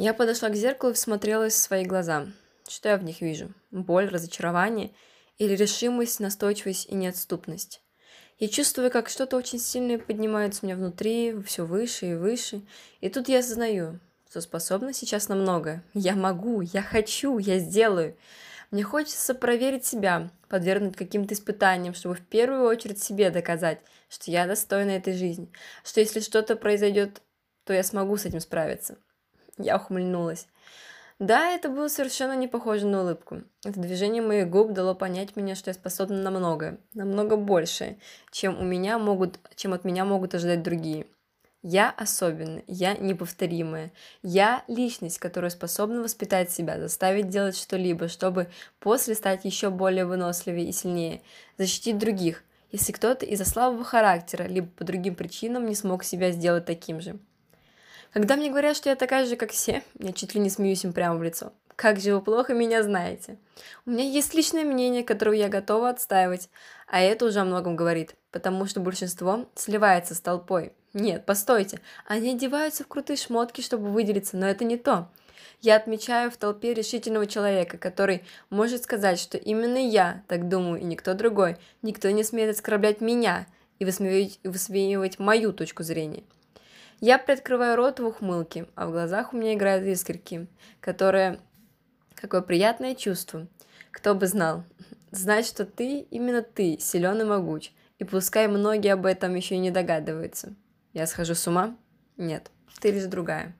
Я подошла к зеркалу и всмотрелась в свои глаза. Что я в них вижу? Боль, разочарование или решимость, настойчивость и неотступность? Я чувствую, как что-то очень сильное поднимается у меня внутри, все выше и выше. И тут я осознаю, что способна сейчас на многое. Я могу, я хочу, я сделаю. Мне хочется проверить себя, подвергнуть каким-то испытаниям, чтобы в первую очередь себе доказать, что я достойна этой жизни, что если что-то произойдет, то я смогу с этим справиться. Я ухмыльнулась. Да, это было совершенно не похоже на улыбку. Это движение моих губ дало понять мне, что я способна на многое, намного большее, чем у меня могут, чем от меня могут ожидать другие. Я особенная, я неповторимая. Я личность, которая способна воспитать себя, заставить делать что-либо, чтобы после стать еще более выносливее и сильнее, защитить других, если кто-то из-за слабого характера, либо по другим причинам не смог себя сделать таким же. Когда мне говорят, что я такая же, как все, я чуть ли не смеюсь им прямо в лицо. Как же вы плохо меня знаете. У меня есть личное мнение, которое я готова отстаивать, а это уже о многом говорит, потому что большинство сливается с толпой. Нет, постойте, они одеваются в крутые шмотки, чтобы выделиться, но это не то. Я отмечаю в толпе решительного человека, который может сказать, что именно я так думаю и никто другой. Никто не смеет оскорблять меня и высмеивать, высмеивать мою точку зрения. Я приоткрываю рот в ухмылке, а в глазах у меня играют искорки, которые... Какое приятное чувство. Кто бы знал. Знать, что ты, именно ты, силен и могуч. И пускай многие об этом еще и не догадываются. Я схожу с ума? Нет, ты лишь другая.